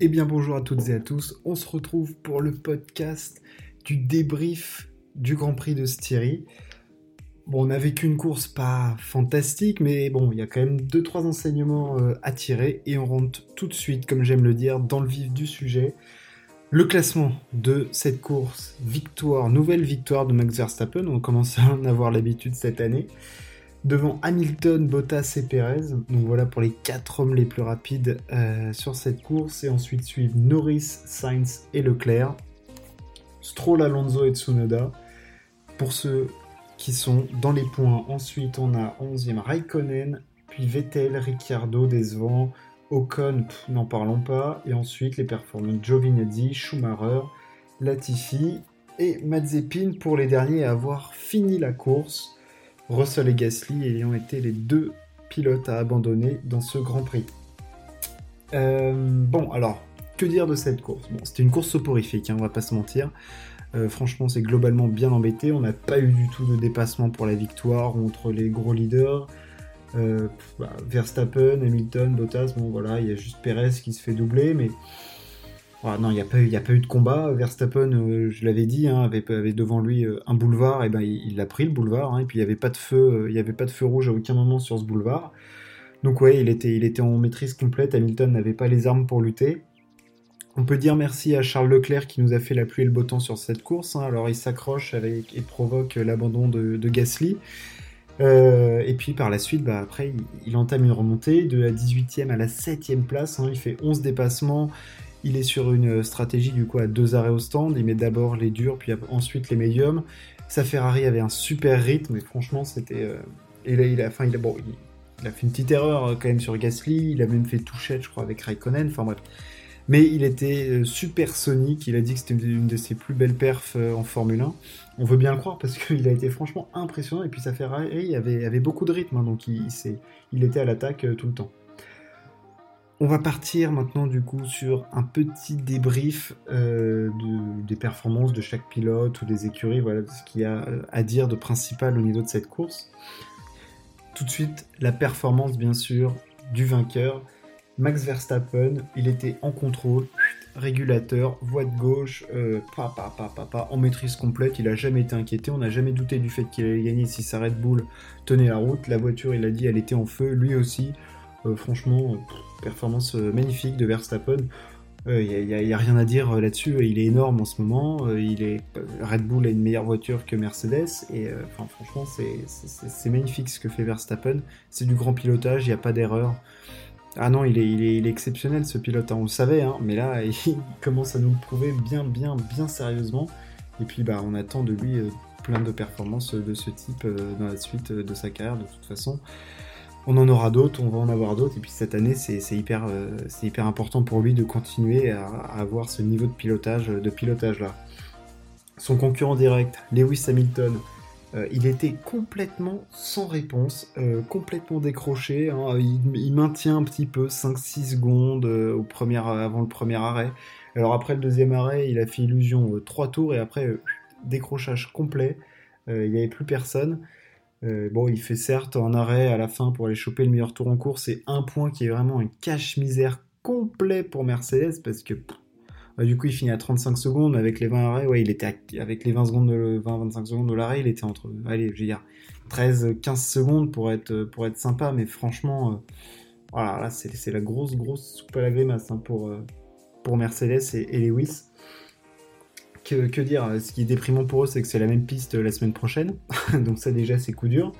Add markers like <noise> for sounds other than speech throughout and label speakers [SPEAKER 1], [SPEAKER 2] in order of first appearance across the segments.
[SPEAKER 1] Eh bien bonjour à toutes et à tous, on se retrouve pour le podcast du débrief du Grand Prix de Styrie. Bon, on n'a vécu une course pas fantastique, mais bon, il y a quand même 2-3 enseignements euh, à tirer et on rentre tout de suite, comme j'aime le dire, dans le vif du sujet. Le classement de cette course, victoire, nouvelle victoire de Max Verstappen, on commence à en avoir l'habitude cette année devant Hamilton, Bottas et Perez. Donc voilà pour les quatre hommes les plus rapides euh, sur cette course. Et ensuite suivent Norris, Sainz et Leclerc. Stroll, Alonso et Tsunoda. Pour ceux qui sont dans les points, ensuite on a 11e Raikkonen, puis Vettel, Ricciardo, décevant, Ocon, n'en parlons pas. Et ensuite les performances Giovinazzi, Schumacher, Latifi et Mazepin pour les derniers à avoir fini la course. Russell et Gasly ayant été les deux pilotes à abandonner dans ce Grand Prix. Euh, bon, alors, que dire de cette course? Bon, c'était une course soporifique, hein, on va pas se mentir. Euh, franchement, c'est globalement bien embêté. On n'a pas eu du tout de dépassement pour la victoire entre les gros leaders. Euh, bah, Verstappen, Hamilton, Bottas, bon voilà, il y a juste Perez qui se fait doubler, mais ah, non, il n'y a, pas eu, de combat. Verstappen, euh, je l'avais dit, hein, avait, devant lui euh, un boulevard, et ben il l'a pris le boulevard, hein, et puis il n'y avait pas de feu, euh, il avait pas de feu rouge à aucun moment sur ce boulevard. Donc ouais, il était, en maîtrise complète. Hamilton n'avait pas les armes pour lutter. On peut dire merci à Charles Leclerc qui nous a fait la pluie et le beau temps sur cette course. Hein. Alors il s'accroche et provoque l'abandon de, Gasly. et puis par la suite, bah, après, il, entame une remontée de la 18e à la 7e place. il fait 11 dépassements. Il est sur une stratégie du coup à deux arrêts au stand. Il met d'abord les durs, puis ensuite les médiums. Sa Ferrari avait un super rythme, et franchement, c'était. Euh, il a, il a, fait une petite erreur euh, quand même sur Gasly. Il a même fait touchette, je crois, avec Raikkonen. Enfin bref. Mais il était euh, super sonique. Il a dit que c'était une de ses plus belles perfs en Formule 1. On veut bien le croire parce <laughs> qu'il a été franchement impressionnant. Et puis sa Ferrari avait, beaucoup de rythme, hein, donc il était à l'attaque tout le temps. On va partir maintenant du coup sur un petit débrief euh, des performances de chaque pilote ou des écuries, voilà ce qu'il y a à dire de principal au niveau de cette course. Tout de suite, la performance bien sûr du vainqueur, Max Verstappen, il était en contrôle, régulateur, voie de gauche, euh, en maîtrise complète, il a jamais été inquiété, on n'a jamais douté du fait qu'il allait gagner. Si sa Red Bull tenait la route, la voiture il a dit elle était en feu, lui aussi, euh, franchement, performance euh, magnifique de Verstappen. Il euh, n'y a, rien à dire là-dessus. Il est énorme en ce moment. il est Red Bull a une meilleure voiture que Mercedes et franchement c'est magnifique ce que fait Verstappen. C'est du grand pilotage. Il n'y a pas d'erreur. Ah non, il est, il, est, exceptionnel ce pilote. Hein. On le savait, hein, mais là <laughs> il commence à nous le prouver bien, bien, bien sérieusement. Et puis bah on attend de lui plein de performances de ce type dans la suite de sa carrière de toute façon on en aura d'autres, on va en avoir d'autres, et puis cette année, c'est hyper, euh, hyper important pour lui de continuer à, avoir ce niveau de pilotage, de pilotage là. Son concurrent direct, Lewis Hamilton, euh, il était complètement sans réponse, euh, complètement décroché. Hein. il, maintient un petit peu 5-6 secondes au premier, avant le premier arrêt. Alors après le deuxième arrêt, il a fait illusion 3 tours et après décrochage complet. il n'y avait plus personne. Euh, bon, il fait certes un arrêt à la fin pour aller choper le meilleur tour en course. C'est un point qui est vraiment un cache-misère complet pour Mercedes parce que bah, du coup il finit à 35 secondes avec les 20 arrêts. Ouais, il était avec les 20 secondes, 20-25 secondes de l'arrêt, il était entre, allez, je veux dire 13-15 secondes pour être sympa. Mais franchement, euh, voilà, là c'est la grosse grosse soupe à la grimace hein, pour euh, pour Mercedes et, et Lewis que, dire Ce qui est déprimant pour eux, c'est que c'est la même piste la semaine prochaine. <laughs> Donc ça déjà, c'est coup dur.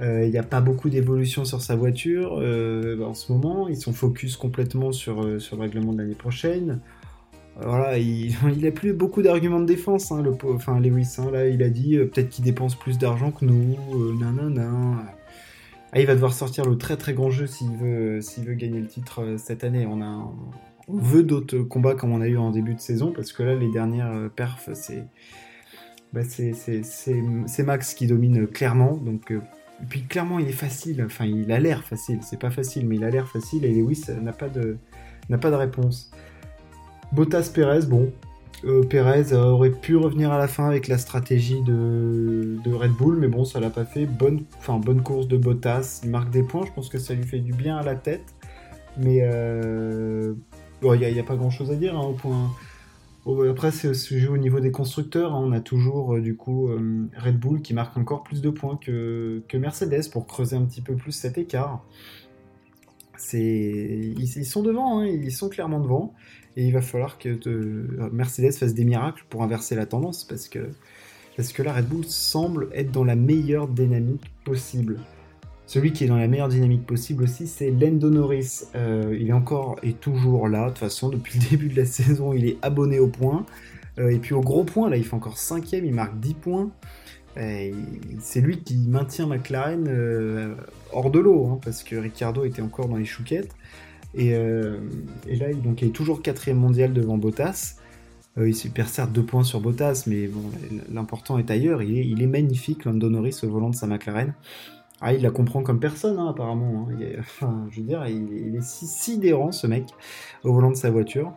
[SPEAKER 1] Euh, il n'y a pas beaucoup d'évolution sur sa voiture euh, en ce moment. Ils sont focus complètement sur, euh, sur le règlement de l'année prochaine. Voilà, il <laughs> n'a plus beaucoup d'arguments de défense, hein, enfin Lewis. Hein, là, il a dit peut-être qu'il dépense plus d'argent que nous. nanana. Ah, il va devoir sortir le très très grand jeu s'il veut, veut gagner le titre cette année. On a, veut d'autres combats comme on a eu en début de saison, parce que là, les dernières euh, perfs, bah, c'est c'est Max qui domine clairement. Donc, euh, puis clairement, il est facile. Enfin, il a l'air facile. C'est pas facile, mais il a l'air facile. Et Lewis n'a pas de pas de réponse. Bottas Perez, bon, euh, Perez aurait pu revenir à la fin avec la stratégie de, de Red Bull, mais bon, ça l'a pas fait. Bonne, enfin, bonne course de Bottas. Il marque des points. Je pense que ça lui fait du bien à la tête. Mais il n'y a, pas grand chose à dire hein, au point. après, c'est sujet au niveau des constructeurs. Hein. on a toujours du coup Red Bull qui marque encore plus de points que, Mercedes pour creuser un petit peu plus cet écart. Ils, sont devant, hein, ils sont clairement devant, et il va falloir que Mercedes fasse des miracles pour inverser la tendance parce que parce que Red Bull semble être dans la meilleure dynamique possible. Celui qui est dans la meilleure dynamique possible aussi, c'est Lando Norris. Euh, il est encore et toujours là. De toute façon, depuis le <laughs> début de la saison, il est abonné au point. Euh, et puis au gros point, là, il fait encore cinquième, il marque 10 points. C'est lui qui maintient McLaren euh, hors de l'eau, hein, parce que Ricciardo était encore dans les chouquettes. Et, là, il est toujours quatrième mondial devant Bottas. il perd certes deux points sur Bottas, mais l'important est ailleurs. Il est, il est magnifique, Lando Norris, au volant de sa McLaren. Ah, il la comprend comme personne, hein, apparemment. Hein. il, est si sidérant, ce mec, au volant de sa voiture.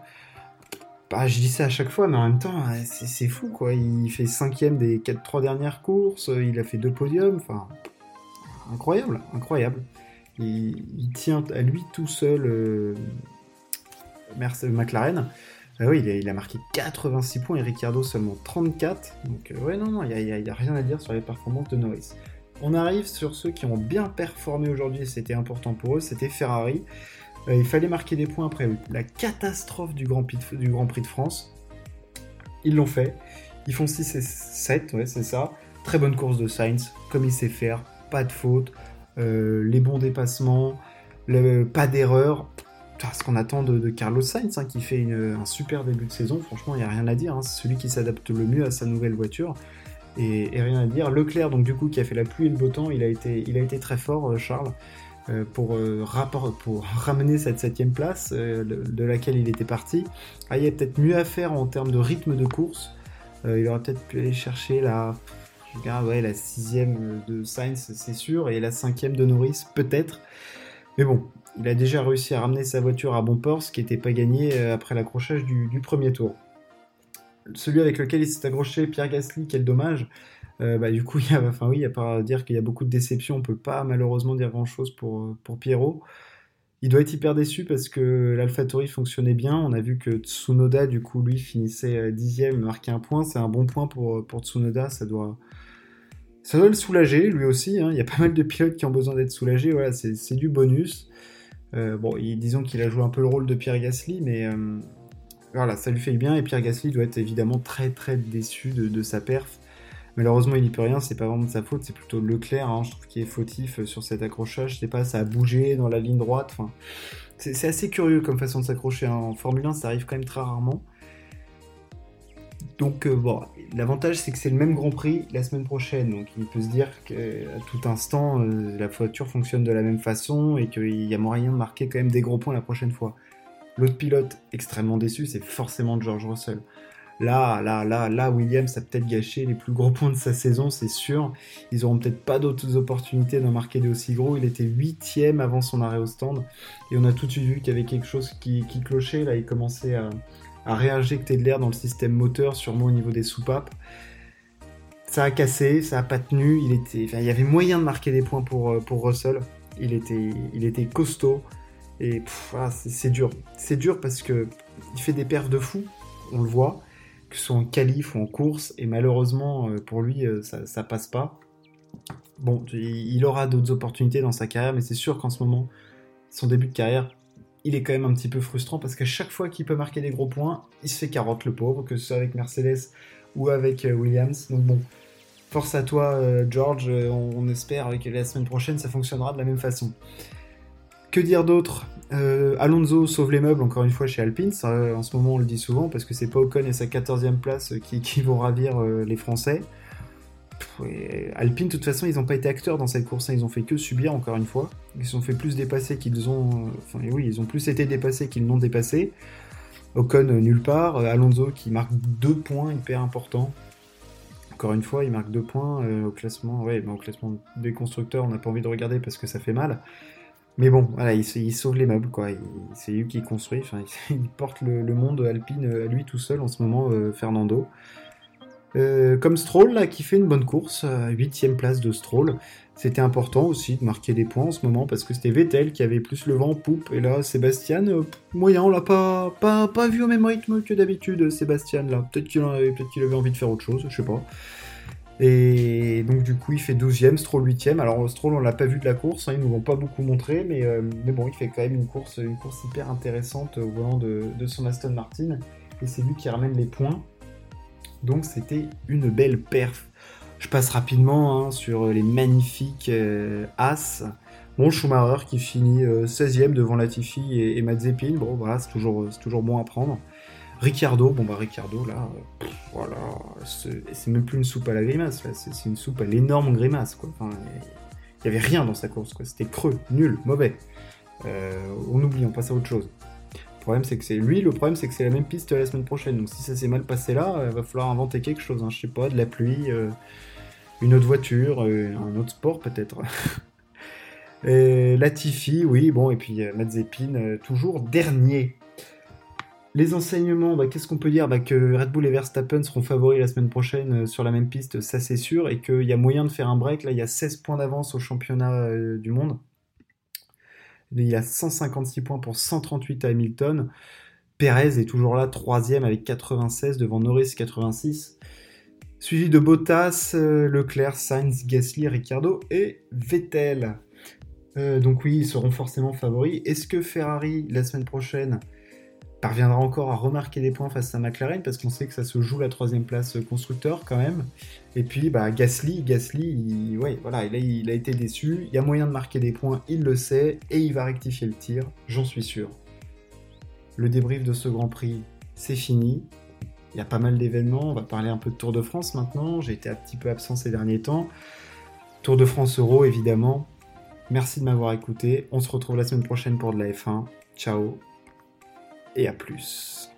[SPEAKER 1] Bah, je dis ça à chaque fois, mais en même temps, c'est fou, quoi. Il fait cinquième des 4 trois dernières courses, il a fait deux podiums. Incroyable, incroyable. Il, tient à lui tout seul euh, McLaren. Ah oui, il a, marqué 86 points et Ricciardo seulement 34. Donc, euh, ouais, non, non, il n'y a, a, rien à dire sur les performances de Norris. On arrive sur ceux qui ont bien performé aujourd'hui, c'était important pour eux, c'était Ferrari. Euh, il fallait marquer des points après la catastrophe du Grand, Prix de, France. Ils l'ont fait. Ils font 6 et 7, ouais, c'est ça. Très bonne course de Sainz, comme il sait faire, pas de faute, euh, les bons dépassements, pas d'erreur. Ce qu'on attend de, Carlos Sainz, hein, qui fait un super début de saison, franchement, il n'y a rien à dire. Hein. C'est celui qui s'adapte le mieux à sa nouvelle voiture et, rien à dire. Leclerc, donc du coup, qui a fait la pluie et le beau temps, il a été, très fort, euh, Charles, euh, pour, euh, <laughs> ramener cette septième place de, laquelle il était parti. Ah, il y a peut-être mieux à faire en termes de rythme de course. il aurait peut-être pu aller chercher la, ouais, la sixième de Sainz, c'est sûr, et la cinquième de Norris, peut-être. Mais bon, il a déjà réussi à ramener sa voiture à bon port, ce qui n'était pas gagné après l'accrochage du premier tour celui avec lequel il s'est accroché, Pierre Gasly, quel dommage. Euh, bah, du coup, il y a, enfin, à dire qu'il y a beaucoup de déceptions. On peut pas malheureusement dire grand chose pour, pour Pierrot. Il doit être hyper déçu parce que l'AlphaTauri fonctionnait bien. On a vu que Tsunoda, du coup, lui, finissait euh, dixième, marquait un point. C'est un bon point pour, pour Tsunoda. Ça doit, ça doit le soulager, lui aussi. Hein. Il y a pas mal de pilotes qui ont besoin d'être soulagés. Voilà, c'est du bonus. Euh, bon, disons qu'il a joué un peu le rôle de Pierre Gasly, mais voilà, ça lui fait bien. Et Pierre Gasly doit être évidemment très très déçu de, sa perf. Malheureusement, il n'y peut rien, c'est pas vraiment de sa faute, c'est plutôt Leclerc, hein, qu'il est fautif euh, sur cet accrochage. Je sais pas, ça a bougé dans la ligne droite. Enfin, c'est assez curieux comme façon de s'accrocher. Hein. En Formule 1, ça arrive quand même très rarement. Donc, euh, bon, l'avantage c'est que c'est le même Grand Prix la semaine prochaine. Donc, il peut se dire qu'à tout instant, euh, la voiture fonctionne de la même façon et qu'il y a moyen de marquer quand même des gros points la prochaine fois. L'autre pilote extrêmement déçu, c'est forcément George Russell. Là, là, là, là, Williams a peut-être gâché les plus gros points de sa saison, c'est sûr. Ils auront peut-être pas d'autres opportunités d'en marquer des aussi gros. Il était huitième avant son arrêt au stand. Et on a tout de suite vu qu'il y avait quelque chose qui, clochait. Là, il commençait à, réinjecter de l'air dans le système moteur, sûrement au niveau des soupapes. Ça a cassé, ça a pas tenu. Il, était, il y avait moyen de marquer des points pour, euh, Russell. Il était, il était costaud. Et ah, c'est dur. C'est dur parce que il fait des perfs de fou, on le voit, que ce soit en qualif ou en course, et malheureusement, euh, pour lui, euh, ça, ça passe pas. Bon, il aura d'autres opportunités dans sa carrière, mais c'est sûr qu'en ce moment, son début de carrière, il est quand même un petit peu frustrant parce qu'à chaque fois qu'il peut marquer des gros points, il se fait carotte le pauvre, que ce soit avec Mercedes ou avec euh, Williams. Donc bon, force à toi, George. On, on espère que la semaine prochaine, ça fonctionnera de la même façon. Que dire d'autre euh, Alonso sauve les meubles encore une fois chez Alpine, en ce moment on le dit souvent parce que c'est pas Ocon et sa 14e place qui, vont ravir euh, les Français. Alpine, de toute façon, ils n'ont pas été acteurs dans cette course, hein. ils ont fait que subir encore une fois. Ils se sont fait plus dépasser qu'ils ont. Euh, enfin, oui, ils ont plus été dépassés qu'ils n'ont dépassé. Ocon nulle part. Alonso qui marque deux points hyper importants. Encore une fois, il marque deux points au classement. Ouais, au classement des constructeurs, on n'a pas envie de regarder parce que ça fait mal. Mais bon, voilà, il, sauve les meubles, quoi. C'est lui qui construit. <laughs> il porte le, monde Alpine à lui tout seul en ce moment, euh, Fernando. Euh, comme Stroll, là, qui fait une bonne course, 8 place de Stroll. C'était important aussi de marquer des points en ce moment parce que c'était Vettel qui avait plus le vent en poupe. Et là, Sébastien, euh, moyen, on l'a pas, pas, pas vu au même rythme que d'habitude, Sébastien là. Peut-être qu'il avait, peut avait envie de faire autre chose, je sais pas. Et donc du coup, il fait 12ème, Stroll 8ème. Alors Stroll, on l'a pas vu de la course, hein, ils nous l'ont pas beaucoup montré, mais, euh, bon, il fait quand même une course, une course hyper intéressante au volant de, son Aston Martin. Et c'est lui qui ramène les points. Donc c'était une belle perf. Je passe rapidement hein, sur les magnifiques euh, As. Bon, Schumacher qui finit 16ème euh, devant Latifi et, et Mazepin. Bon, voilà, c'est toujours, toujours bon à prendre. Ricardo, bon bah Ricardo là, voilà, c'est même plus une soupe à la grimace, c'est une soupe à l'énorme grimace, quoi. Il y avait rien dans sa course, quoi. C'était creux, nul, mauvais. Euh, on oublie, on passe à autre chose. Le problème, c'est que c'est lui. Le problème, c'est que c'est la même piste la semaine prochaine. Donc, si ça s'est mal passé là, il va falloir inventer quelque chose. Hein, je sais pas, de la pluie, euh, une autre voiture, euh, un autre sport peut-être. <laughs> Latifi, oui, bon, et puis euh, Mazepin, toujours dernier. Les enseignements, bah, qu'est-ce qu'on peut dire? Bah, Que Red Bull et Verstappen seront favoris la semaine prochaine sur la même piste, ça c'est sûr, et qu'il y a moyen de faire un break. Là, il y a 16 points d'avance au championnat du monde. Il a 156 points pour 138 à Hamilton. Perez est toujours là, troisième avec 96 devant Norris 86. Suivi de Bottas, euh, Leclerc, Sainz, Gasly, Ricciardo et Vettel. Euh, donc oui, ils seront forcément favoris. Est-ce que Ferrari, la semaine prochaine, parviendra encore à remarquer des points face à McLaren parce qu'on sait que ça se joue la troisième place constructeur quand même. Et puis bah, Gasly, Gasly, voilà, il a été déçu. Il y a moyen de marquer des points, il le sait et il va rectifier le tir, j'en suis sûr. Le débrief de ce Grand Prix, c'est fini. Il y a pas mal d'événements. On va parler un peu de Tour de France maintenant. J'ai été un petit peu absent ces derniers temps. Tour de France Euro évidemment. Merci de m'avoir écouté. On se retrouve la semaine prochaine pour de la F1. Ciao et à plus.